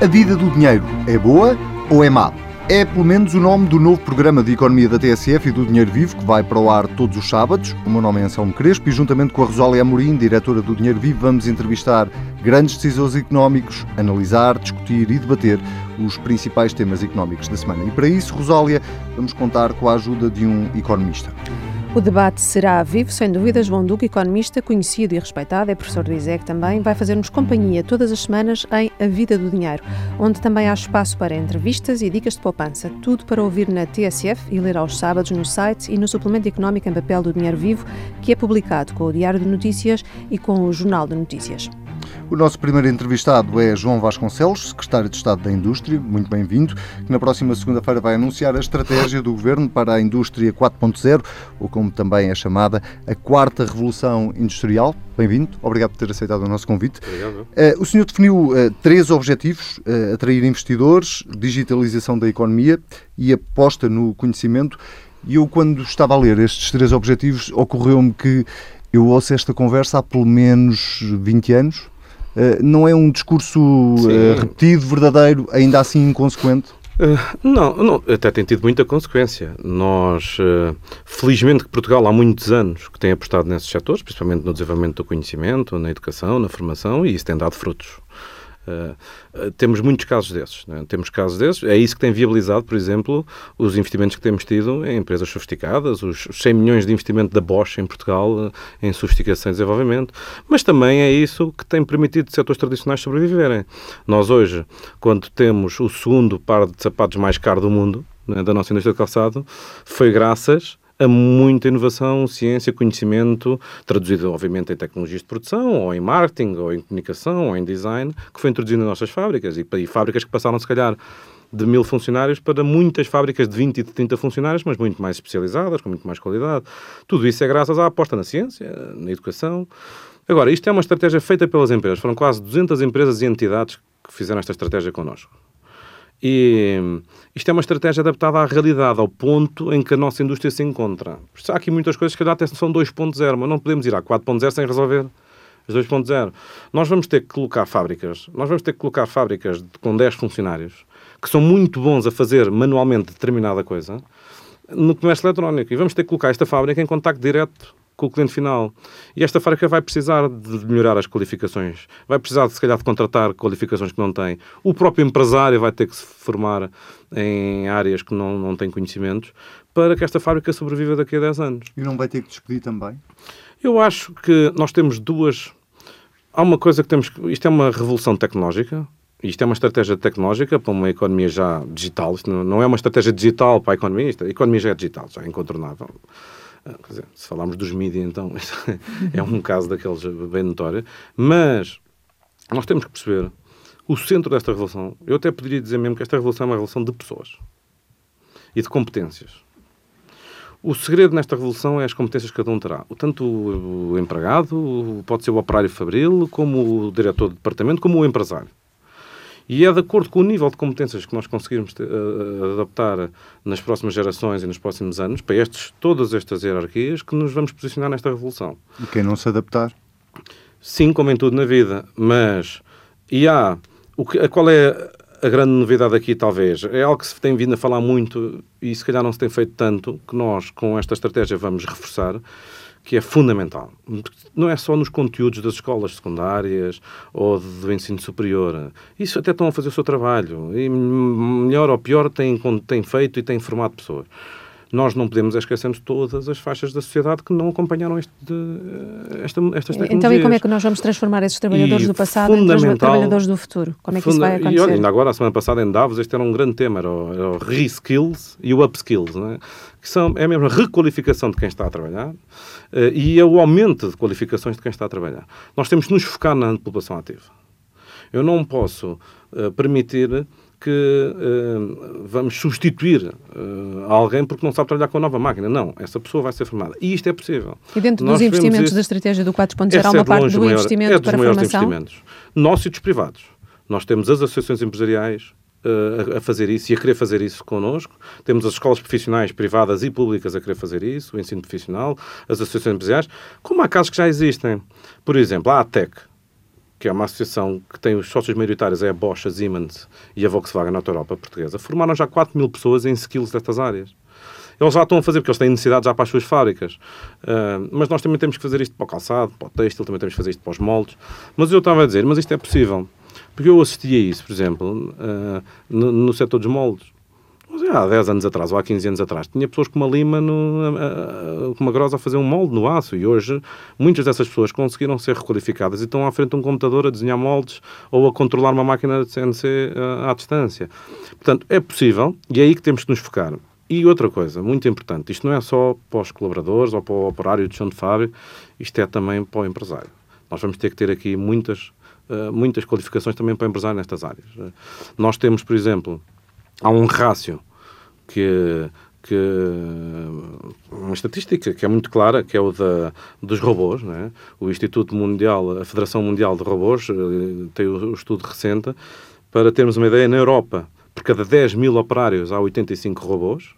A vida do dinheiro é boa ou é má? É pelo menos o nome do novo programa de economia da TSF e do Dinheiro Vivo, que vai para o ar todos os sábados. O meu nome é Anselmo Crespo e, juntamente com a Rosália Amorim, diretora do Dinheiro Vivo, vamos entrevistar grandes decisores económicos, analisar, discutir e debater os principais temas económicos da semana. E para isso, Rosália, vamos contar com a ajuda de um economista. O debate será vivo, sem dúvidas. João Duque, economista conhecido e respeitado, é professor do ISEC também, vai fazer-nos companhia todas as semanas em A Vida do Dinheiro, onde também há espaço para entrevistas e dicas de poupança. Tudo para ouvir na TSF e ler aos sábados no site e no suplemento económico em papel do Dinheiro Vivo, que é publicado com o Diário de Notícias e com o Jornal de Notícias. O nosso primeiro entrevistado é João Vasconcelos, secretário de Estado da Indústria, muito bem-vindo, que na próxima segunda-feira vai anunciar a estratégia do Governo para a Indústria 4.0, ou como também é chamada, a Quarta Revolução Industrial. Bem-vindo, obrigado por ter aceitado o nosso convite. Obrigado. Uh, o senhor definiu uh, três objetivos, uh, atrair investidores, digitalização da economia e aposta no conhecimento. E eu, quando estava a ler estes três objetivos, ocorreu-me que eu ouço esta conversa há pelo menos 20 anos, eh, não é um discurso uh, repetido, verdadeiro, ainda assim inconsequente? Uh, não, não, até tem tido muita consequência. Nós, felizmente que Portugal há muitos anos que tem apostado nesses setores, principalmente no desenvolvimento do conhecimento, na educação, na formação, e isso tem dado frutos. Uh, temos muitos casos desses. Né? Temos casos desses. É isso que tem viabilizado, por exemplo, os investimentos que temos tido em empresas sofisticadas, os 100 milhões de investimento da Bosch em Portugal uh, em sofisticação e desenvolvimento. Mas também é isso que tem permitido setores tradicionais sobreviverem. Nós hoje, quando temos o segundo par de sapatos mais caro do mundo, né, da nossa indústria de calçado, foi graças a muita inovação, ciência, conhecimento, traduzido obviamente em tecnologias de produção, ou em marketing, ou em comunicação, ou em design, que foi introduzido nas nossas fábricas. E, e fábricas que passaram, se calhar, de mil funcionários para muitas fábricas de 20 e de 30 funcionários, mas muito mais especializadas, com muito mais qualidade. Tudo isso é graças à aposta na ciência, na educação. Agora, isto é uma estratégia feita pelas empresas. Foram quase 200 empresas e entidades que fizeram esta estratégia connosco. E isto é uma estratégia adaptada à realidade, ao ponto em que a nossa indústria se encontra. Há aqui muitas coisas que, até são 2.0, mas não podemos ir a 4.0 sem resolver as 2.0. Nós vamos ter que colocar fábricas, nós vamos ter que colocar fábricas com 10 funcionários, que são muito bons a fazer manualmente determinada coisa, no comércio eletrónico. E vamos ter que colocar esta fábrica em contacto direto com o cliente final. E esta fábrica vai precisar de melhorar as qualificações, vai precisar, se calhar, de contratar qualificações que não tem. O próprio empresário vai ter que se formar em áreas que não, não tem conhecimentos para que esta fábrica sobreviva daqui a 10 anos. E não vai ter que despedir também? Eu acho que nós temos duas. Há uma coisa que temos. Isto é uma revolução tecnológica. Isto é uma estratégia tecnológica para uma economia já digital. Isto não é uma estratégia digital para a economia. a economia já é digital, já é incontornável. Ah, dizer, se falarmos dos mídias, então é um caso daqueles bem notório. Mas nós temos que perceber o centro desta revolução. Eu até poderia dizer mesmo que esta revolução é uma revolução de pessoas e de competências. O segredo nesta revolução é as competências que cada um terá. Tanto o empregado, pode ser o operário fabril, como o diretor de departamento, como o empresário. E é de acordo com o nível de competências que nós conseguirmos uh, adaptar nas próximas gerações e nos próximos anos, para estes, todas estas hierarquias, que nos vamos posicionar nesta revolução. E quem não se adaptar? Sim, como em tudo na vida, mas. E há. O que, qual é a grande novidade aqui, talvez? É algo que se tem vindo a falar muito e se calhar não se tem feito tanto, que nós, com esta estratégia, vamos reforçar que é fundamental. Não é só nos conteúdos das escolas secundárias ou do ensino superior. Isso até estão a fazer o seu trabalho. E melhor ou pior têm, têm feito e têm formado pessoas nós não podemos esquecermos todas as faixas da sociedade que não acompanharam este, esta, estas tecnologias. Então, e como é que nós vamos transformar esses trabalhadores e do passado em trabalhadores do futuro? Como é que isso vai acontecer? E olha, ainda agora, a semana passada em Davos, este era um grande tema, era o, era o re-skills e o upskills, é? que são, é a mesma requalificação de quem está a trabalhar e é o aumento de qualificações de quem está a trabalhar. Nós temos de nos focar na população ativa. Eu não posso uh, permitir que uh, vamos substituir uh, alguém porque não sabe trabalhar com a nova máquina. Não, essa pessoa vai ser formada. E isto é possível. E dentro Nós dos investimentos da estratégia do 4.0 há uma parte do maior, investimento é para a formação? investimentos. Nossos e dos privados. Nós temos as associações empresariais, a, fazer isso e a querer fazer isso connosco. Temos as escolas profissionais privadas e públicas a querer fazer isso, o ensino profissional, as associações empresariais, como há casos que já existem. Por exemplo, a ATEC. que é uma associação que tem os sócios maioritários, é a Bosch, a Siemens e a Volkswagen na Europa portuguesa, formaram já 4 mil pessoas em skills destas áreas. Eles já estão a fazer, porque eles têm necessidade já para as suas fábricas. Uh, mas nós também temos que fazer isto para o calçado, para o têxtil, também temos que fazer isto para os moldes. Mas eu estava a dizer, mas isto é possível. Porque eu assisti a isso, por exemplo, uh, no, no setor dos moldes há 10 anos atrás ou há 15 anos atrás, tinha pessoas com uma lima, no, com uma grosa a fazer um molde no aço e hoje muitas dessas pessoas conseguiram ser requalificadas e estão à frente de um computador a desenhar moldes ou a controlar uma máquina de CNC à distância. Portanto, é possível e é aí que temos que nos focar. E outra coisa, muito importante, isto não é só para os colaboradores ou para o operário de chão de fábrica, isto é também para o empresário. Nós vamos ter que ter aqui muitas, muitas qualificações também para empresário nestas áreas. Nós temos, por exemplo, há um rácio que, que uma estatística que é muito clara, que é o da, dos robôs. Né? O Instituto Mundial, a Federação Mundial de Robôs, eh, tem o, o estudo recente, para termos uma ideia, na Europa, por cada 10 mil operários há 85 robôs.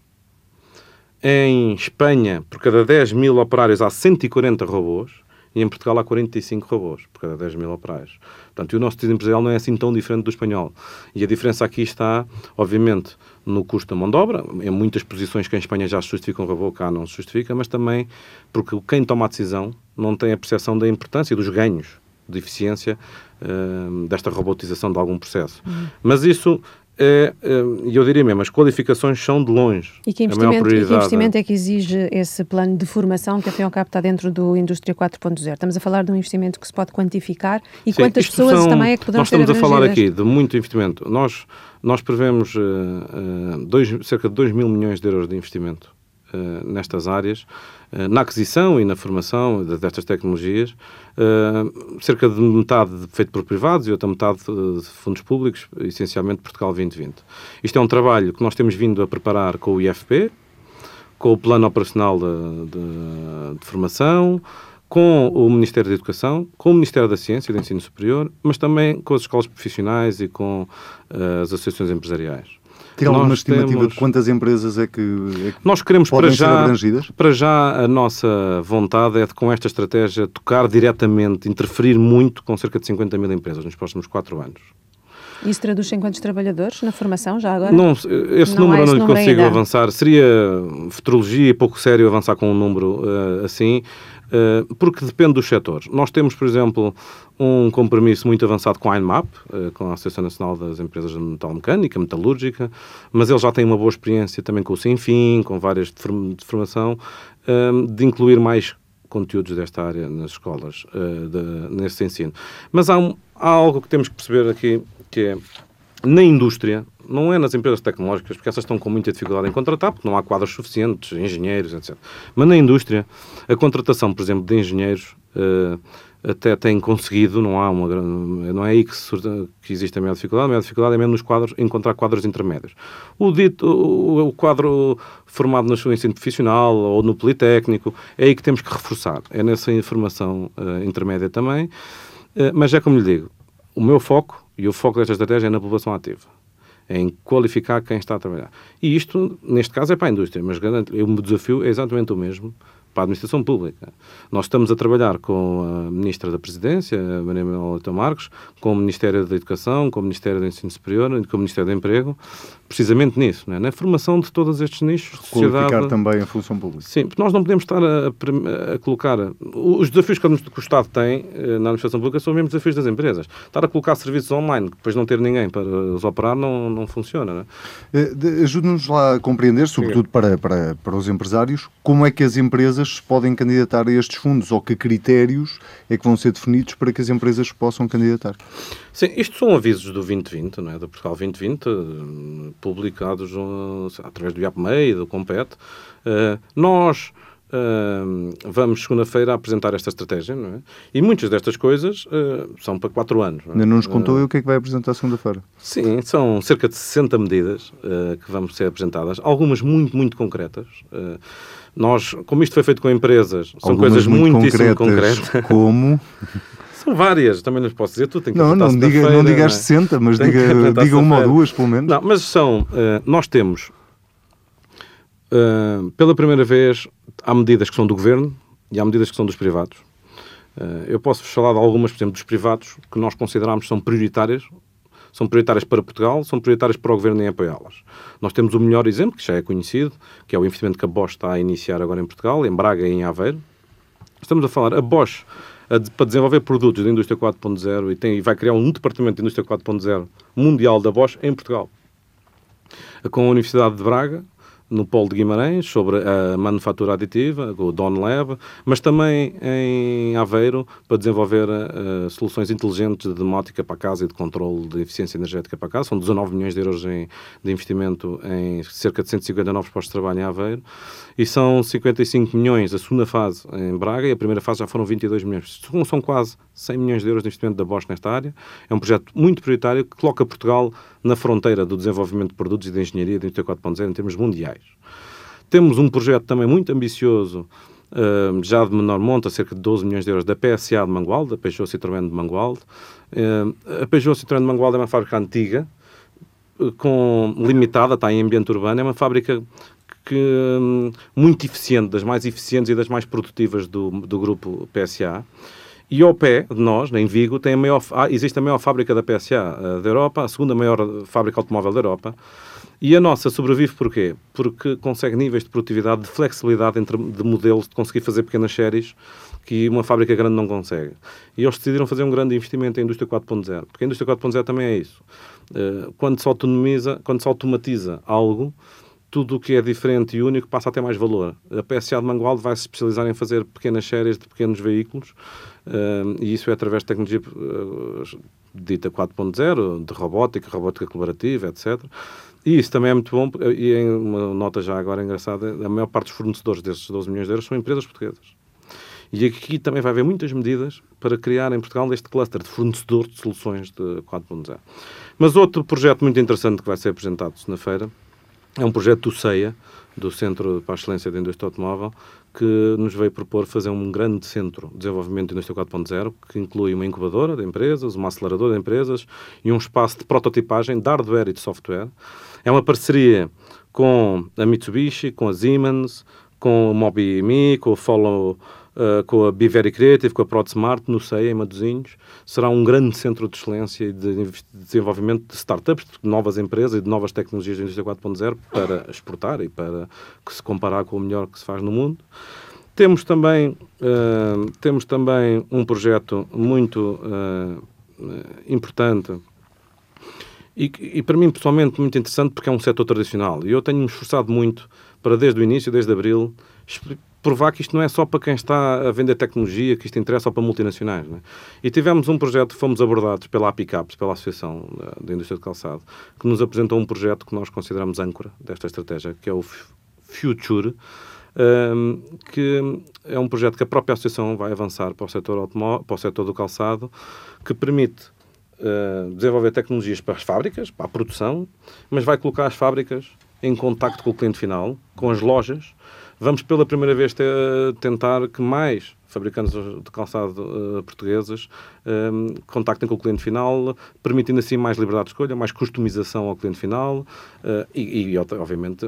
Em Espanha, por cada 10 mil operários há 140 robôs e em Portugal há 45 robôs por cada 10 mil operários. Portanto, o nosso tecido empresarial não é assim tão diferente do espanhol. E a diferença aqui está, obviamente, no custo da mão de obra. Em muitas posições que em Espanha já se justificam um robô, cá não se justifica, mas também porque quem toma a decisão não tem a percepção da importância dos ganhos de eficiência uh, desta robotização de algum processo. Uhum. Mas isso é, é, e eu diria mesmo, as qualificações são de longe. E que investimento, e que investimento é que exige esse plano de formação que, afinal ao cabo, está dentro do Indústria 4.0? Estamos a falar de um investimento que se pode quantificar e Sim, quantas pessoas são, também é que poderão Nós estamos a falar aqui de muito investimento. Nós, nós prevemos uh, uh, dois, cerca de 2 mil milhões de euros de investimento uh, nestas áreas na aquisição e na formação destas tecnologias, eh, cerca de metade feito por privados e outra metade de fundos públicos, essencialmente Portugal 2020. Isto é um trabalho que nós temos vindo a preparar com o IFP, com o Plano Operacional de, de, de Formação, com o Ministério da Educação, com o Ministério da Ciência e do Ensino Superior, mas também com as escolas profissionais e com as associações empresariais. Tem alguma estimativa temos... de quantas empresas é que, é que nós queremos para já, para já a nossa vontade é de com esta estratégia tocar diretamente, interferir muito com cerca de 50 mil empresas nos próximos quatro anos. Isso traduz em quantos trabalhadores na formação já agora? Não, esse não número eu não lhe consigo ainda. avançar. Seria futurologia e pouco sério avançar com um número uh, assim. Eh, porque depende dos setores. Nós temos, por exemplo, um compromisso muito avançado com a INMAP, eh, com a Associação Nacional das Empresas de Metalmecânica, Metalúrgica, mas eles já têm uma boa experiência também com o Sinfim, com várias de formação, eh, de incluir mais conteúdos desta área nas escolas, nesse ensino. Mas há, um, há algo que temos que perceber aqui, que é, na indústria, não é nas empresas tecnológicas, porque essas estão com muita dificuldade em contratar, porque não há quadros suficientes, engenheiros, etc. Mas na indústria, a contratação, por exemplo, de engenheiros uh, até tem conseguido, não há uma não é aí que, que existe a maior dificuldade, a maior dificuldade é mesmo nos quadros, encontrar quadros intermédios. O, dito, o, o quadro formado no ensino profissional ou no politécnico, é aí que temos que reforçar, é nessa informação uh, intermédia também, uh, mas é como lhe digo, o meu foco e o foco desta estratégia é na população ativa em qualificar quem está a trabalhar. E isto, neste caso, é para a indústria, mas garanto, o meu desafio é exatamente o mesmo para a administração pública. Nós estamos a trabalhar com a Ministra da Presidência, a Maria Manuela Marques, com o Ministério da Educação, com o Ministério do Ensino Superior e com o Ministério do Emprego, precisamente nisso, né? na formação de todos estes nichos. Qualificar sociedade... também a função pública. Sim, porque nós não podemos estar a, a, colocar... Os desafios que o Estado tem eh, na administração pública são os mesmos desafios das empresas. Estar a colocar serviços online, depois não ter ninguém para os operar, não, não funciona. Né? Ajude-nos lá a compreender, sobretudo para, para, para os empresários, como é que as empresas podem candidatar a estes fundos ou que critérios é que vão ser definidos para que as empresas possam candidatar? Sim, isto são avisos do 2020, não é? do Portugal 2020, eh, publicados uh, através do IAPMEI e do Compete. Uh, nós Uh, vamos segunda-feira apresentar esta estratégia, não é? E muitas destas coisas uh, são para quatro anos. Não é? Ainda não nos contou uh, o que é que vai apresentar segunda-feira? Sim, são cerca de 60 medidas que vão ser apresentadas, algumas muito, muito concretas. Nós, como isto foi feito com empresas, são algumas coisas muito muitíssimo concretas. concretas. Como? São várias, também não posso dizer tudo. Tem que não, não, diga, feira, não diga as 60, mas diga, diga uma ou duas, pelo menos. Não, mas são, nós temos Uh, pela primeira vez, há medidas que são do governo e há medidas que são dos privados. Uh, eu posso falar de algumas, por exemplo, dos privados que nós consideramos são prioritárias são prioritárias para Portugal, são prioritárias para o Governo em apoiá-las. Nós temos o melhor exemplo, que já é conhecido, que é o investimento que a Bosch está a iniciar agora em Portugal, em Braga e em Aveiro. Estamos a falar, a Bosch, a para desenvolver produtos da indústria 4.0 e, tem, e vai criar um departamento de indústria 4.0 mundial da Bosch em Portugal. Com a Universidade de Braga, no Polo de Guimarães, sobre a manufatura aditiva, o Don Lab, mas também em Aveiro, para desenvolver uh, soluções inteligentes de demótica para casa e de controle de eficiência energética para casa. São 19 milhões de euros em, de investimento em cerca de 150 novos postos de trabalho em Aveiro. E são 55 milhões a segunda fase em Braga e a primeira fase já foram 22 milhões. São quase 100 milhões de euros de investimento da Bosch nesta área. É um projeto muito prioritário que coloca Portugal na fronteira do desenvolvimento de produtos e de engenharia de indústria 4.0 em termos mundiais. Temos um projeto também muito ambicioso, uh, já de menor monta, cerca de 12 milhões de euros, da PSA de Mangualde, da Peugeot Citroën de Mangualde. Uh, a Peugeot Citroën de Mangualde é uma fábrica antiga, com limitada, está em ambiente urbano, é uma fábrica que, hum, muito eficiente, das mais eficientes e das mais produtivas do, do grupo PSA. E ao pé de nós, em Vigo, tem a maior, ah, existe a maior fábrica da PSA uh, da Europa, a segunda maior fábrica automóvel da Europa. E a nossa sobrevive porquê? Porque consegue níveis de produtividade, de flexibilidade entre, de modelos, de conseguir fazer pequenas séries que uma fábrica grande não consegue. E eles decidiram fazer um grande investimento em indústria 4.0, porque a indústria 4.0 também é isso. Uh, quando se autonomiza, quando se automatiza algo, tudo o que é diferente e único passa a ter mais valor. A PSA de Mangualde vai se especializar em fazer pequenas séries de pequenos veículos e isso é através de tecnologia uh, dita 4.0, de robótica, robótica colaborativa, etc. E isso também é muito bom, e em uma nota já agora engraçada, a maior parte dos fornecedores desses 12 milhões de euros são empresas portuguesas. E aqui também vai haver muitas medidas para criar em Portugal este cluster de fornecedor de soluções de 4.0. Mas outro projeto muito interessante que vai ser apresentado na feira é um projeto do CEIA, do Centro para a Excelência da Indústria Automóvel, que nos veio propor fazer um grande centro de desenvolvimento de indústria 4.0, que inclui uma incubadora de empresas, uma aceleradora de empresas e um espaço de prototipagem de hardware e de software. É uma parceria com a Mitsubishi, com a Siemens, com a MobiMe, com a Follow uh, com a Be Very Creative, com a ProdSmart, no CEA, em Maduzinhos. Será um grande centro de excelência e de desenvolvimento de startups, de novas empresas e de novas tecnologias da indústria 4.0 para exportar e para se comparar com o melhor que se faz no mundo. Temos também, uh, temos também um projeto muito uh, importante e, e, para mim pessoalmente muito interessante porque é um setor tradicional e eu tenho-me esforçado muito para desde o início, desde abril, provar que isto não é só para quem está a vender tecnologia, que isto interessa só para multinacionais. É? E tivemos um projeto, fomos abordados pela APICAPS, pela Associação da Indústria de Calçado, que nos apresentou um projeto que nós consideramos âncora desta estratégia, que é o Future, um, que é um projeto que a própria Associação vai avançar para o setor, para o setor do calçado, que permite uh, desenvolver tecnologias para as fábricas, para a produção, mas vai colocar as fábricas em contacto com o cliente final, com as lojas, Vamos pela primeira vez tentar que mais fabricantes de calçado uh, portugueses um, eh, contactem com o cliente final, permitindo assim mais liberdade de escolha, mais customização ao cliente final uh, e, e, obviamente,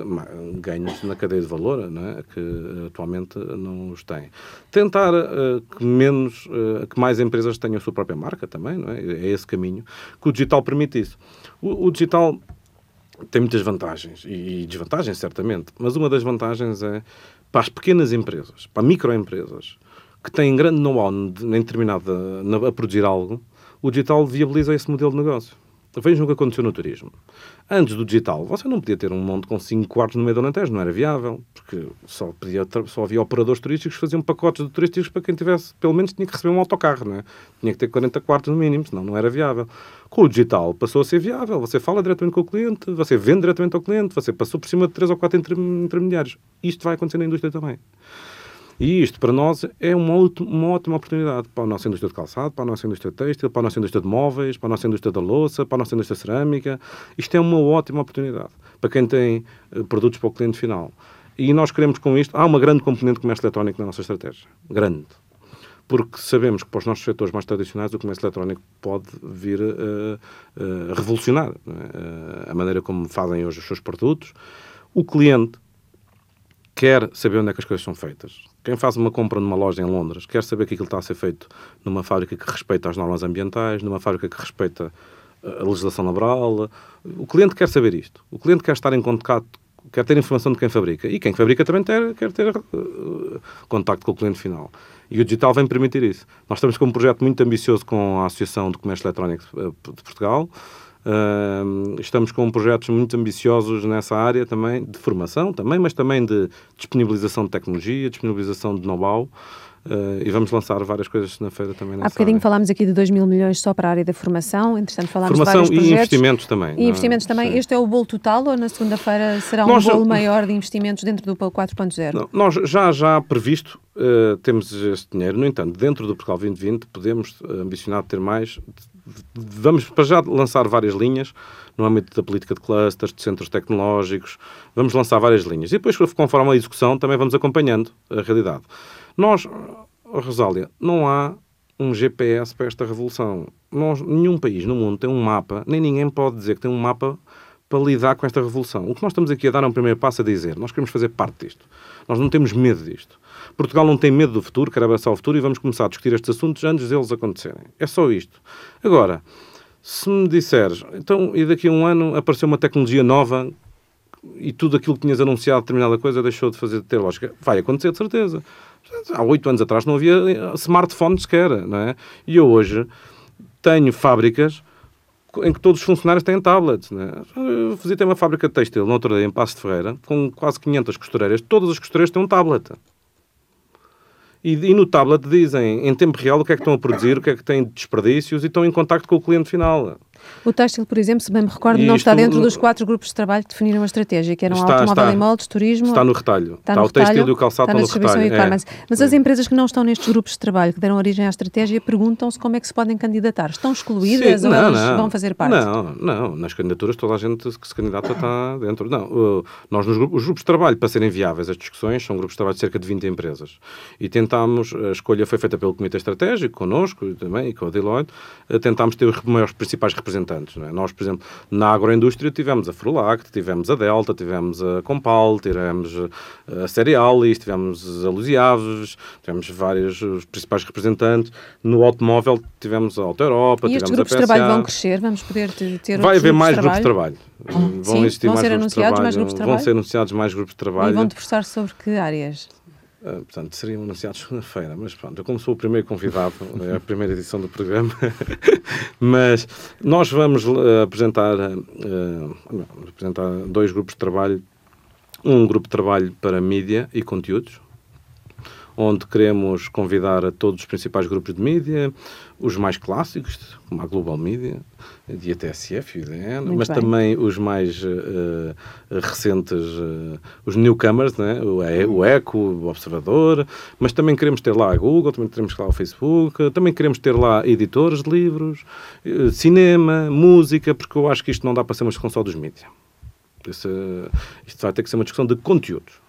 ganhos na cadeia de valor, é? que atualmente não os têm. Tentar uh, que menos, que mais empresas tenham a sua própria marca também, é? É esse caminho que o digital permite isso. o, o digital tem muitas vantagens e desvantagens, certamente, mas uma das vantagens é para as pequenas empresas, para microempresas, que têm grande know-how em determinada a produzir algo, o digital viabiliza esse modelo de negócio. Vejam o que aconteceu no turismo. Antes do digital, você não podia ter um monte com 5 quartos no meio do Alentejo, não era viável, porque só, podia, só havia operadores turísticos que faziam pacotes de turísticos para quem tivesse, pelo menos tinha que receber um autocarro, não é? Tinha que ter 40 quartos no mínimo, senão não era viável. Com o digital passou a ser viável, você fala diretamente com o cliente, você vende diretamente ao cliente, você passou por cima de 3 ou 4 intermediários. Isto vai acontecer na indústria também. E isto, para nós, é uma, uma ótima oportunidade para a nossa indústria de calçado, para a nossa indústria têxtil, para a nossa indústria de móveis, para a nossa indústria da louça, para a nossa indústria cerâmica. Isto é uma ótima oportunidade para quem tem uh, produtos para o cliente final. E nós queremos com isto... Há uma grande componente de comércio eletrónico na nossa estratégia. Grande porque sabemos que para os nossos setores mais tradicionais o comércio eletrónico pode vir a, a revolucionar é? a maneira como fazem hoje os seus produtos. O cliente quer saber onde é que as coisas são feitas. Quem faz uma compra numa loja em Londres quer saber que aquilo está a ser feito numa fábrica que respeita as normas ambientais, numa fábrica que respeita a legislação laboral. O cliente quer saber isto. O cliente quer estar em contato, quer ter informação de quem fabrica. E quem fabrica também ter, quer ter uh, contacto com o cliente final. E o digital vem permitir isso. Nós estamos com um projeto muito ambicioso com a Associação de Comércio Eletrónico de Portugal. Uh, estamos com projetos muito ambiciosos nessa área também, de formação também, mas também de disponibilização de tecnologia, disponibilização de know-how. Uh, e vamos lançar várias coisas na feira também Há bocadinho área. falámos aqui de 2 mil milhões só para a área da formação, entretanto falámos formação de vários projetos. e investimentos também. E investimentos também. Sim. Este é o bolo total ou na segunda-feira será nós, um bolo maior de investimentos dentro do PAU 4.0? Nós já, já previsto uh, temos este dinheiro, no entanto, dentro do Portugal 2020 podemos uh, ambicionar ter mais. Vamos para já lançar várias linhas no âmbito da política de clusters, de centros tecnológicos, vamos lançar várias linhas. E depois, conforme a execução, também vamos acompanhando a realidade. Nós, oh Rosália, não há um GPS para esta revolução. Nós, nenhum país no mundo tem um mapa, nem ninguém pode dizer que tem um mapa para lidar com esta revolução. O que nós estamos aqui a dar é um primeiro passo a dizer, nós queremos fazer parte disto. Nós não temos medo disto. Portugal não tem medo do futuro, quer abraçar o futuro e vamos começar a discutir estes assuntos antes deles acontecerem. É só isto. Agora, se me disseres, então, e daqui a um ano apareceu uma tecnologia nova e tudo aquilo que tinhas anunciado, determinada coisa, deixou de fazer de ter lógica. Vai acontecer, de certeza. Há oito anos atrás não havia smartphones sequer, não é? E eu hoje tenho fábricas em que todos os funcionários têm tablets. Né? Eu visitei uma fábrica de textil no outro dia, em Passo de Ferreira, com quase 500 costureiras. Todas as costureiras têm um tablet. E, e, no tablet dizem em tempo real o que é que estão a produzir, o que é que têm de desperdícios e estão em contacto com o cliente final. O têxtil, por exemplo, se bem me recordo, não está dentro dos quatro grupos de trabalho que definiram a estratégia, que eram está, automóvel está, e moldes, turismo... Está no retalho. Está, está no o têxtil e o calçado está estão no retalho. É. Mas as empresas que não estão nestes grupos de trabalho, que deram origem à estratégia, perguntam-se como é que se podem candidatar. Estão excluídas Sim, ou não, elas não, vão fazer parte? Não, não. Nas candidaturas toda a gente que se candidata está dentro. Não. Nós, nos grupos, os grupos de trabalho, para serem viáveis as discussões, são grupos de trabalho de cerca de 20 empresas. E tentámos, a escolha foi feita pelo Comitê Estratégico, connosco e também, e com a Deloitte, tentámos ter os maiores principais representantes. É? Nós, por exemplo, na agroindústria tivemos a Frulact, tivemos a Delta, tivemos a Compal, tivemos a Cerealis, tivemos a Lusiaves, tivemos vários os principais representantes. No automóvel tivemos a Auto Europa, e estes grupos a de trabalho vão crescer? Vamos poder ter Vai haver mais grupos de trabalho? Grupos de trabalho? vão Sim, existir vão mais, ser grupos anunciados mais grupos de trabalho? Vão ser anunciados mais grupos de trabalho. E vão debruçar sobre que áreas? Uh, portanto, seriam anunciados segunda-feira, mas pronto, como sou o primeiro convidado, é a primeira edição do programa, mas nós vamos uh, apresentar, uh, apresentar dois grupos de trabalho, um grupo de trabalho para mídia e conteúdos, onde queremos convidar a todos os principais grupos de mídia, os mais clássicos, como a Global Media, e a TSF e IDN, mas bem. também os mais uh, recentes, uh, os newcomers, né? o, e, o ECO, o Observador, mas também queremos ter lá a Google, também queremos ter lá o Facebook, também queremos ter lá editores de livros, uh, cinema, música, porque eu acho que isto não dá para ser uma discussão só dos mídias. Isto, isto vai ter que ser uma discussão de conteúdos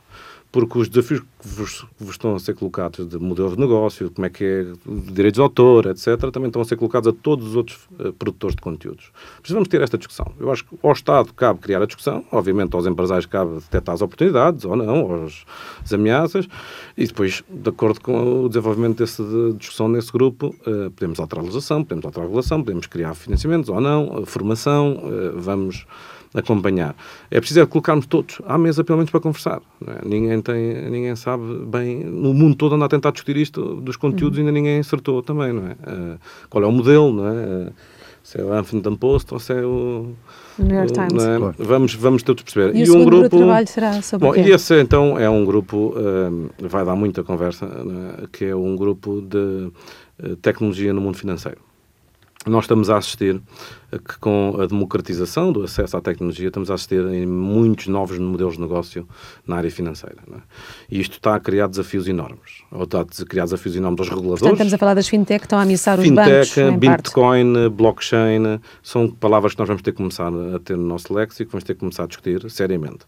porque os desafios que vos, vos, estão a ser colocados de modelo de negócio, como é que é direitos de autor, etc., também estão a ser colocados a todos os outros uh, produtores de conteúdos. Precisamos ter esta discussão. Eu acho que ao Estado cabe criar a discussão, obviamente aos empresários cabe detectar as oportunidades, ou não, as, as ameaças, e depois, de acordo com o desenvolvimento dessa de discussão nesse grupo, uh, podemos alterar a legislação, podemos alterar a regulação, podemos criar financiamentos ou não, formação, uh, vamos acompanhar. É preciso é colocarmos todos à mesa, pelo menos, para conversar. É? Ninguém, tem, ninguém sabe bem, no mundo todo anda a tentar discutir isto dos conteúdos uhum. e ainda ninguém acertou também, não é? Uh, qual é o modelo, não é? Uh, se é o Huffington Post ou se é o... New York Times. É? Claro. Vamos, vamos todos perceber. E, e um grupo, de trabalho será sobre bom, E esse, então, é um grupo, uh, vai dar muita conversa, é? que é um grupo de tecnologia no mundo financeiro. Nós estamos a assistir que com a democratização do acesso à tecnologia estamos a assistir em muitos novos modelos de negócio na área financeira. É? E isto está a criar desafios enormes. Ou está a criar desafios enormes aos reguladores. Portanto, estamos a falar das fintech que estão a ameaçar os fintech, bancos. Fintech, Bitcoin, parte. blockchain, são palavras que nós vamos ter que começar a ter no nosso léxico, vamos ter que começar a discutir seriamente.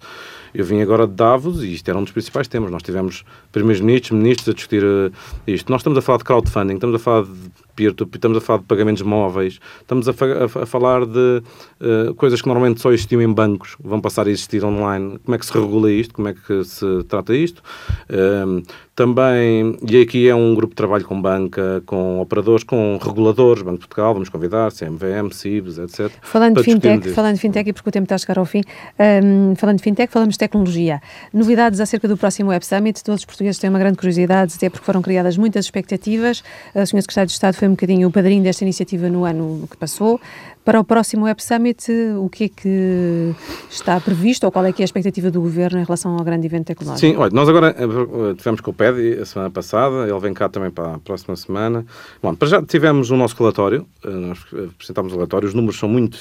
Eu vim agora de Davos e isto era um dos principais temas. Nós tivemos primeiros ministros, ministros a discutir uh, isto. Nós estamos a falar de crowdfunding, estamos a falar de peer-to-peer, estamos a falar de pagamentos móveis, estamos a, a, a falar de uh, coisas que normalmente só existiam em bancos, vão passar a existir online. Como é que se regula isto? Como é que se trata isto? Uh, também, e aqui é um grupo de trabalho com banca, com operadores, com reguladores, Banco de Portugal, vamos convidar, CMVM, CIBS, etc. Falando de fintech, falando de fintech, e porque o tempo está a chegar ao fim, um, falando de fintech, falamos de tecnologia. Novidades acerca do próximo Web Summit, todos os portugueses têm uma grande curiosidade, até porque foram criadas muitas expectativas. O Sr. Secretário de Estado foi um bocadinho o padrinho desta iniciativa no ano que passou. Para o próximo Web Summit, o que é que está previsto ou qual é que é a expectativa do Governo em relação ao grande evento tecnológico? Sim, olha, nós agora eh, tivemos com o PED a semana passada, ele vem cá também para a próxima semana. Bom, para já tivemos o nosso relatório, eh, nós apresentámos o relatório, os números são muito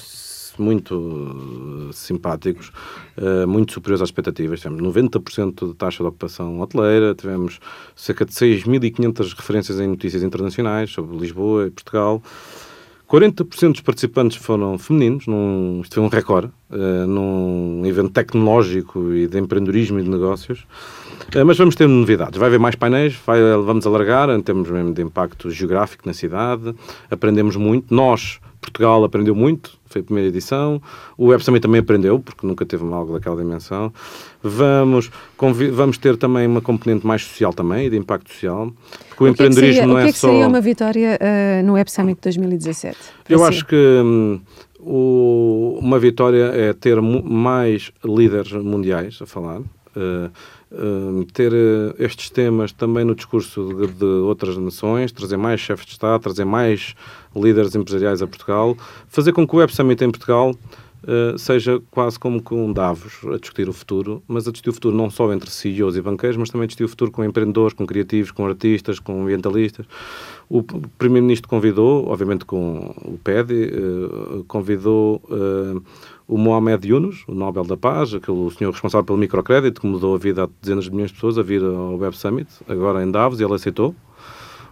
muito simpáticos, muito superiores às expectativas. Tivemos 90% de taxa de ocupação hoteleira, tivemos cerca de 6.500 referências em notícias internacionais sobre Lisboa e Portugal. 40% dos participantes foram femininos, num, isto foi um recorde, uh, num evento tecnológico e de empreendedorismo e de negócios. Uh, mas vamos ter novidades. Vai haver mais painéis, vai, vamos alargar em termos mesmo de impacto geográfico na cidade. Aprendemos muito. Nós, Portugal, aprendeu muito foi a primeira edição. O Web Summit também aprendeu, porque nunca teve algo daquela dimensão. Vamos, vamos ter também uma componente mais social também, de impacto social. Porque o, o empreendedorismo seria, não é, só... O que é que seria uma vitória uh, no Web Summit 2017? Eu si? acho que hum, o, uma vitória é ter mais líderes mundiais a falar. Uh, uh, ter uh, estes temas também no discurso de, de, outras nações, trazer mais chefes de Estado, trazer mais líderes empresariais a Portugal, fazer com que o Web Summit em Portugal uh, seja quase como com Davos a discutir o futuro, mas a discutir o futuro não só entre CEOs e banqueiros, mas também a discutir o futuro com empreendedores, com criativos, com artistas, com ambientalistas. O Primeiro-Ministro convidou, obviamente com o PED, convidou o Mohamed Yunus, o Nobel da Paz, aquele senhor responsável pelo microcrédito, que mudou a vida a dezenas de milhões de pessoas, a vir ao Web Summit, agora em Davos, e ele aceitou,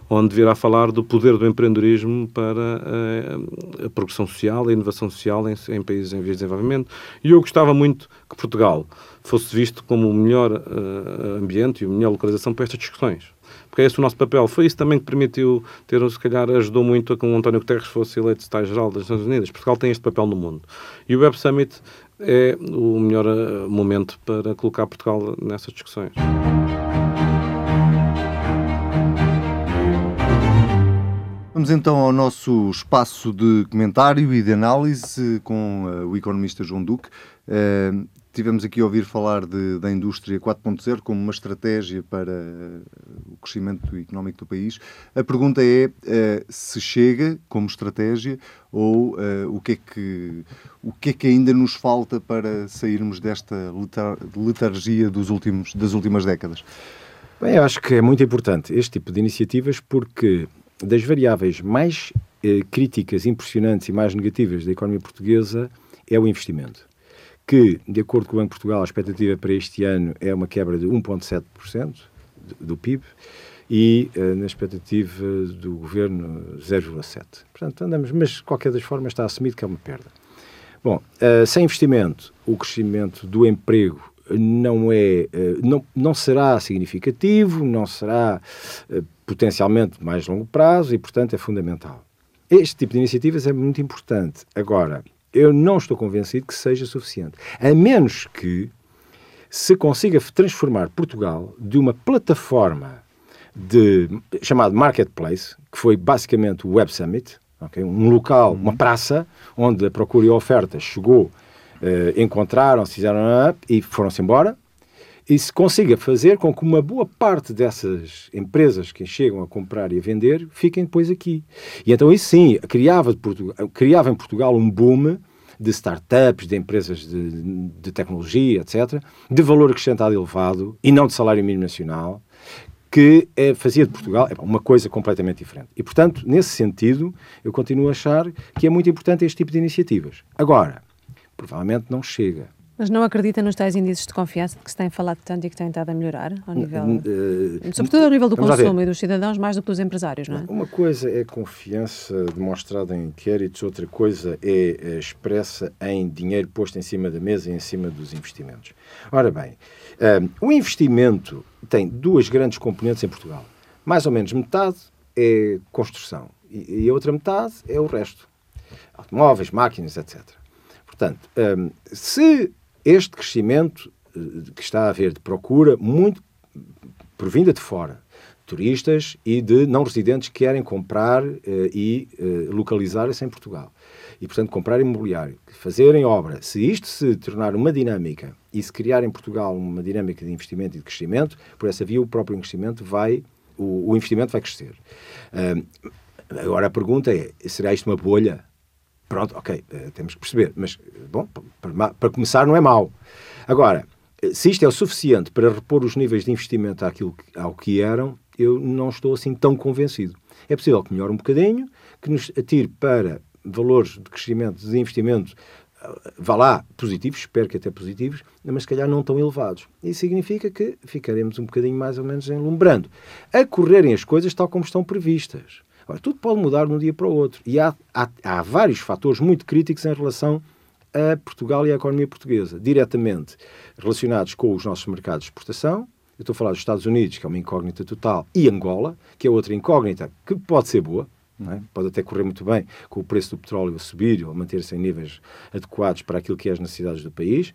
onde virá falar do poder do empreendedorismo para a, eh, a progressão social, a inovação social em, em, países em vias de desenvolvimento. E eu gostava muito que Portugal fosse visto como o melhor uh, ambiente e a melhor localização para estas discussões porque é esse o nosso papel. Foi isso também que permitiu ter, se calhar, ajudou muito a que o António Guterres fosse eleito secretário-geral das Nações Unidas. Portugal tem este papel no mundo. E o Web Summit é o melhor eh, momento para colocar Portugal nessas discussões. Vamos então ao nosso espaço de comentário e de análise com uh, o economista João Duque. Uh, Tivemos aqui a ouvir falar de, da indústria 4.0 como uma estratégia para uh, o crescimento económico do país. A pergunta é se chega como estratégia ou o, que é que, o que é que ainda nos falta para sairmos desta letar letargia dos últimos, das últimas décadas? Bem, eu acho que é muito importante este tipo de iniciativas porque das variáveis mais críticas, impressionantes e mais negativas da economia portuguesa é o investimento que, de acordo com o Banco de Portugal, a expectativa para este ano é uma quebra de 1,7% do PIB e uh, na expectativa do governo 0,7%. Portanto, andamos, mas de qualquer das formas está assumido que é uma perda. Bom, uh, sem investimento, o crescimento do emprego não é, uh, não, não será significativo, não será potencialmente mais longo prazo e, portanto, é fundamental. Este tipo de iniciativas é muito importante. Agora, eu não estou convencido que seja suficiente. A menos que se consiga transformar Portugal de uma plataforma de, chamado Marketplace, que foi basicamente o Web Summit, okay? um local, uma praça, onde a procura e a oferta chegou, uh, encontraram-se, fizeram e foram-se embora, e se consiga fazer com que uma boa parte dessas empresas que chegam a comprar e a vender fiquem depois aqui. E então isso sim, criava, criava em Portugal um boom de startups, de empresas de, de tecnologia, etc., de valor acrescentado elevado e não de salário mínimo nacional, que é, fazia de Portugal uma coisa completamente diferente. E, portanto, nesse sentido, eu continuo a achar que é muito importante este tipo de iniciativas. Agora, provavelmente não chega. Mas não acredita nos tais índices de confiança de que se tem falado tanto e que têm estado a melhorar ao nível, uh, sobretudo ao nível do consumo e dos cidadãos, mais do que dos empresários, não é? Uma coisa é confiança demonstrada em inquéritos, outra coisa é, é expressa em dinheiro posto em cima da mesa e em cima dos investimentos. Ora bem, uh, o investimento tem duas grandes componentes em Portugal. Mais ou menos metade é construção e, e a outra metade é o resto. automóveis, máquinas, etc. Portanto, um, se este crescimento uh, que está a haver de procura, muito provinda de fora, turistas e de não residentes que querem comprar uh, e uh, localizar-se em Portugal. E, portanto, comprar imobiliário, fazerem obra. Se isto se tornar uma dinâmica e se criar em Portugal uma dinâmica de investimento e de crescimento, por essa via o próprio investimento vai, o, investimento vai crescer. Uh, agora a pergunta é, será isto uma bolha? Pronto, ok, uh, temos que perceber. Mas, bom, para, para começar não é mau. Agora, se isto é o suficiente para repor os níveis de investimento àquilo ao que eram, eu não estou assim tão convencido. É possível que melhore um bocadinho, que nos atire para valores de crescimento, de investimento, vá lá, positivos, espero que até positivos, mas se calhar não tão elevados. Isso significa que ficaremos um bocadinho mais ou menos enlumbrando. A correrem as coisas tal como estão previstas. Ora, tudo pode mudar de um dia para o outro. E há, há, há vários fatores muito críticos em relação a Portugal e à economia portuguesa, diretamente relacionados com os nossos mercados de exportação. Eu estou a falar dos Estados Unidos, que é uma incógnita total, e Angola, que é outra incógnita que pode ser boa, é? Pode até correr muito bem com o preço do petróleo a subir ou manter-se em níveis adequados para aquilo que é as necessidades do país.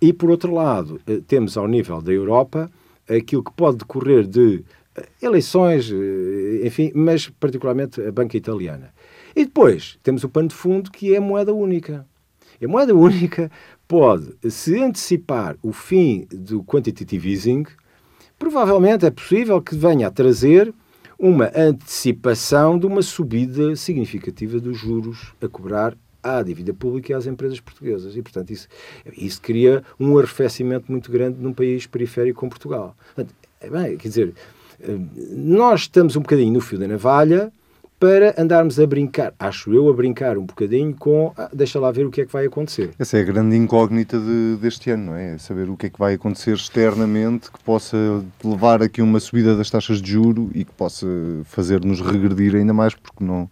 E, por outro lado, eh, temos ao nível da Europa aquilo que pode decorrer de eleições, eh, enfim, mas particularmente a banca italiana. E depois temos o pano de fundo que é a moeda única. E a moeda única pode, se antecipar o fim do quantitative easing, provavelmente é possível que venha a trazer uma antecipação de uma subida significativa dos juros a cobrar à dívida pública e às empresas portuguesas. E, portanto, isso, isso cria um arrefecimento muito grande num país periférico como Portugal. Portanto, é bem, quer dizer, nós estamos um bocadinho no fio da navalha para andarmos a brincar, acho eu, a brincar um bocadinho com ah, deixa lá ver o que é que vai acontecer. Essa é a grande incógnita de, deste ano, não é? é? Saber o que é que vai acontecer externamente que possa levar aqui uma subida das taxas de juro e que possa fazer-nos regredir ainda mais, porque não,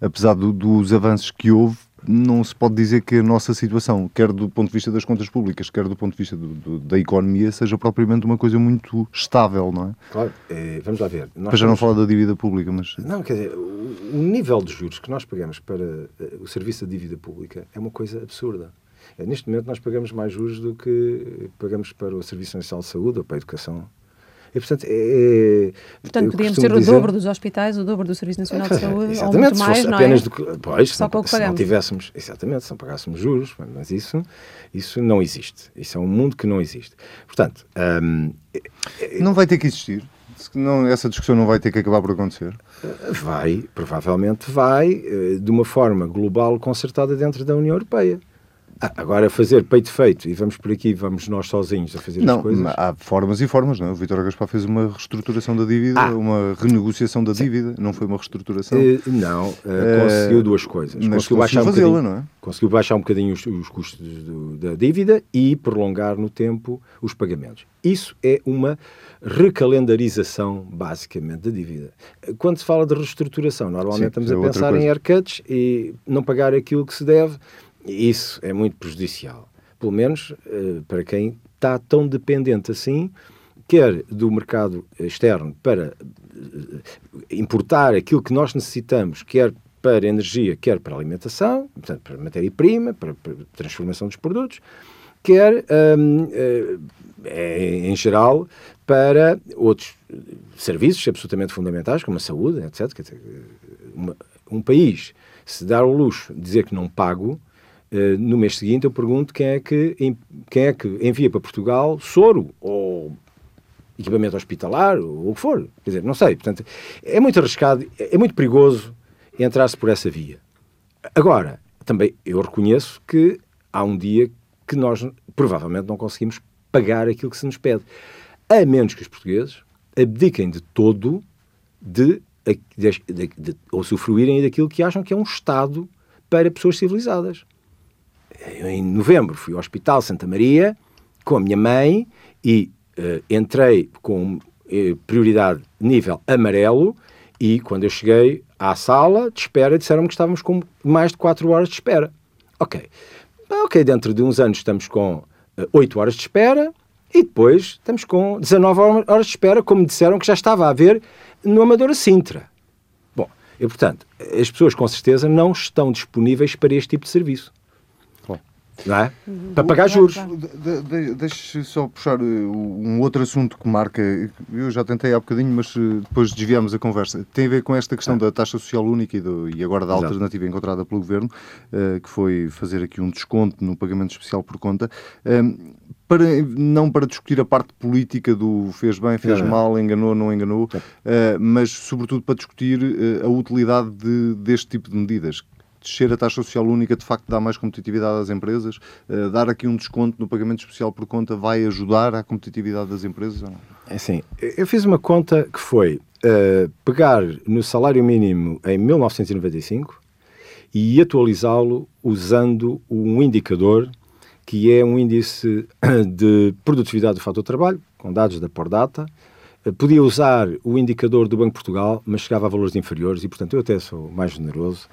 apesar do, dos avanços que houve, não se pode dizer que a nossa situação, quer do ponto de vista das contas públicas, quer do ponto de vista do, do, da economia, seja propriamente uma coisa muito estável, não é? Claro, é, vamos lá ver. Nós já não falar da dívida pública, mas... Não, quer dizer, o, o nível de juros que nós pagamos para uh, o serviço de dívida pública é uma coisa absurda. É, neste momento nós pagamos mais juros do que pagamos para o Serviço Nacional de Saúde ou para a Educação e, portanto, é, é portanto podíamos ter o dizer... dobro dos hospitais, o dobro do Serviço Nacional de Saúde, exatamente, ou muito mais, não é? apenas do que, pois, Só se, se não tivéssemos, exatamente, se não pagássemos juros, mas isso, isso não existe. Isso é um mundo que não existe. Portanto... Hum, não vai ter que existir? Não, essa discussão não vai ter que acabar por acontecer? Vai, provavelmente vai, eh, de uma forma global concertada dentro da União Europeia. Ah, agora fazer peito feito e vamos por aqui, vamos nós sozinhos a fazer não, as coisas. Há formas e formas, não é? O Vitor Gaspar fez uma reestruturação da dívida, ah, uma renegociação da dívida, não foi uma reestruturação? Uh, não, uh, conseguiu duas coisas. Mas conseguiu, baixar um não é? Conseguiu baixar um bocadinho os, os custos do, da dívida e prolongar no tempo os pagamentos. Isso é uma recalendarização, basicamente, da dívida. Quando se fala de reestruturação, normalmente Sim, estamos é a pensar coisa. em haircuts e não pagar aquilo que se deve isso é muito prejudicial. Pelo menos uh, para quem está tão dependente assim, quer do mercado externo para uh, importar aquilo que nós necessitamos, quer para energia, quer para alimentação, portanto, para matéria-prima, para, para, transformação dos produtos, quer, um, eh, em geral, para outros serviços absolutamente fundamentais, como a saúde, etc. Uma, um país se dar o luxo de dizer que não pago, Uh, no mês seguinte eu pergunto quem é, que, quem é que envia para Portugal soro ou equipamento hospitalar ou o que for. Quer dizer, não sei. Portanto, é muito arriscado, é muito perigoso entrar-se por essa via. Agora, também eu reconheço que há um dia que nós provavelmente não conseguimos pagar aquilo que se nos pede. A menos que os portugueses abdiquem de todo de, de, de, de ou sofruírem daquilo que acham que é um Estado para pessoas civilizadas em novembro fui ao Hospital Santa Maria com a minha mãe e uh, entrei com uh, prioridade nível amarelo e quando eu cheguei à sala de espera disseram-me que estávamos com mais de 4 horas de espera. Ok. Ok, dentro de uns anos estamos com uh, eh, 8 horas de espera e depois estamos com 19 horas de espera, como disseram que já estava a haver no Amadora Sintra. Bom, E, portanto, as pessoas com certeza não estão disponíveis para este tipo de serviço. Não é? Uhum. Para pagar juros. De, de, Deixe só puxar uh, um outro assunto que marca. Eu já tentei há bocadinho, mas uh, depois desviamos a conversa. Tem a ver com esta questão é. da taxa social única e, do, e agora da Exato. alternativa encontrada pelo Governo, uh, que foi fazer aqui um desconto no pagamento especial por conta. Uh, para, não para discutir a parte política do fez bem, fez é. mal, enganou, não enganou, uh, mas sobretudo para discutir uh, a utilidade de, deste tipo de medidas. Descer a taxa social única de facto dá mais competitividade às empresas? Uh, dar aqui um desconto no pagamento especial por conta vai ajudar à competitividade das empresas ou não? É assim, eu fiz uma conta que foi pegar no salário mínimo em 1995 e atualizá-lo usando um indicador que é um índice de produtividade do fator de trabalho, com dados da Pordata. Eh, podia usar o indicador do Banco de Portugal, mas chegava a valores inferiores e, portanto, eu até sou mais generoso,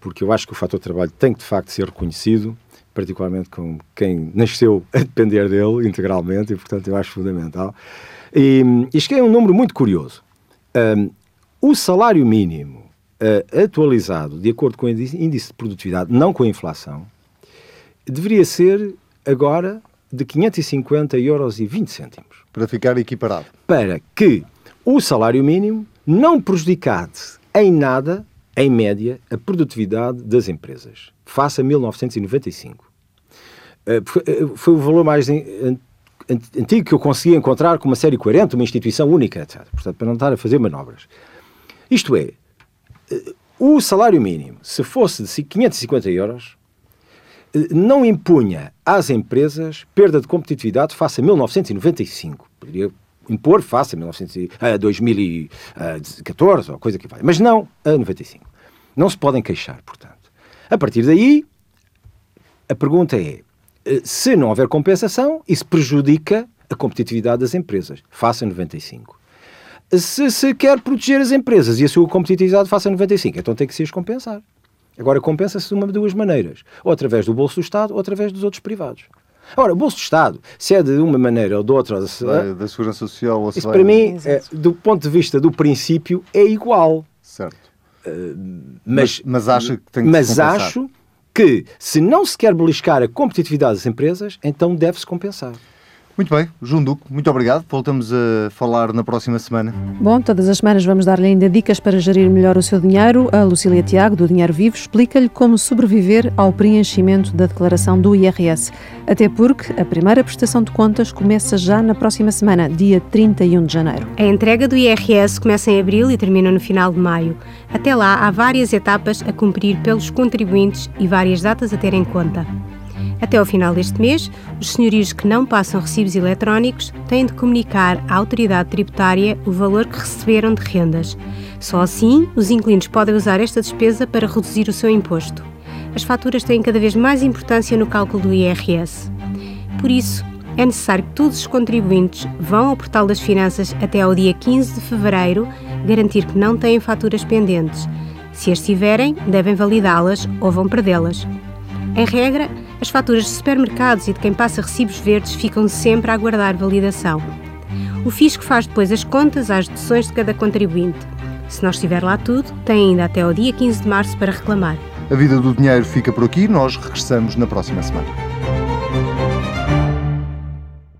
porque eu acho que o fator trabalho tem que, de facto, ser reconhecido, particularmente com quem nasceu a depender dele integralmente, e, portanto, eu acho fundamental. E, cheguei a um número muito curioso. Um, o salário mínimo uh, atualizado, de acordo com o índice de produtividade, não com a inflação, deveria ser agora de 550 euros e 20 cêntimos. Para ficar equiparado. Para que o salário mínimo não prejudicasse em nada, em média, a produtividade das empresas, face a 1995. Eh, eh, foi o valor mais antigo que eu conseguia encontrar com uma série 40, uma instituição única, etc. Portanto, para não estar a fazer manobras. Isto é, eh, o salário mínimo, se fosse de 550 euros, não impunha às empresas perda de competitividade face a 1995. Poderia impor face a, 1900, a 2014 ou coisa que vai, mas não a 95. Não se podem queixar, portanto. A partir daí, a pergunta é: eh, se não houver compensação, isso prejudica a competitividade das empresas face a 95. Se se quer proteger as empresas e a sua competitividade face a 95, então tem que se as compensar. Agora, compensa-se de uma de duas maneiras. Ou através do bolso do Estado ou através dos outros privados. Agora, o bolso do Estado, se é de uma maneira ou de outra... Se, vai, da Segurança Social ou se Isso vai... para mim, é, do ponto de vista do princípio, é igual. Certo. Mas, mas, acha que tem que Mas acho que, se não se quer beliscar a competitividade das empresas, então deve-se compensar. Muito bem, João Duque, muito obrigado. Voltamos a falar na próxima semana. Bom, todas as semanas vamos dar-lhe ainda dicas para gerir melhor o seu dinheiro. A Lucília Tiago, do Dinheiro Vivo, explica-lhe como sobreviver ao preenchimento da declaração do IRS. Até porque a primeira prestação de contas começa já na próxima semana, dia 31 de janeiro. A entrega do IRS começa em abril e termina no final de maio. Até lá, há várias etapas a cumprir pelos contribuintes e várias datas a ter em conta. Até ao final deste mês, os senhorios que não passam recibos eletrónicos têm de comunicar à autoridade tributária o valor que receberam de rendas. Só assim, os inquilinos podem usar esta despesa para reduzir o seu imposto. As faturas têm cada vez mais importância no cálculo do IRS. Por isso, é necessário que todos os contribuintes vão ao Portal das Finanças até ao dia 15 de fevereiro garantir que não têm faturas pendentes. Se as tiverem, devem validá-las ou vão perdê-las. Em regra, as faturas de supermercados e de quem passa recibos verdes ficam sempre a aguardar validação. O fisco faz depois as contas às deduções de cada contribuinte. Se não estiver lá tudo, tem ainda até ao dia 15 de março para reclamar. A vida do dinheiro fica por aqui, nós regressamos na próxima semana.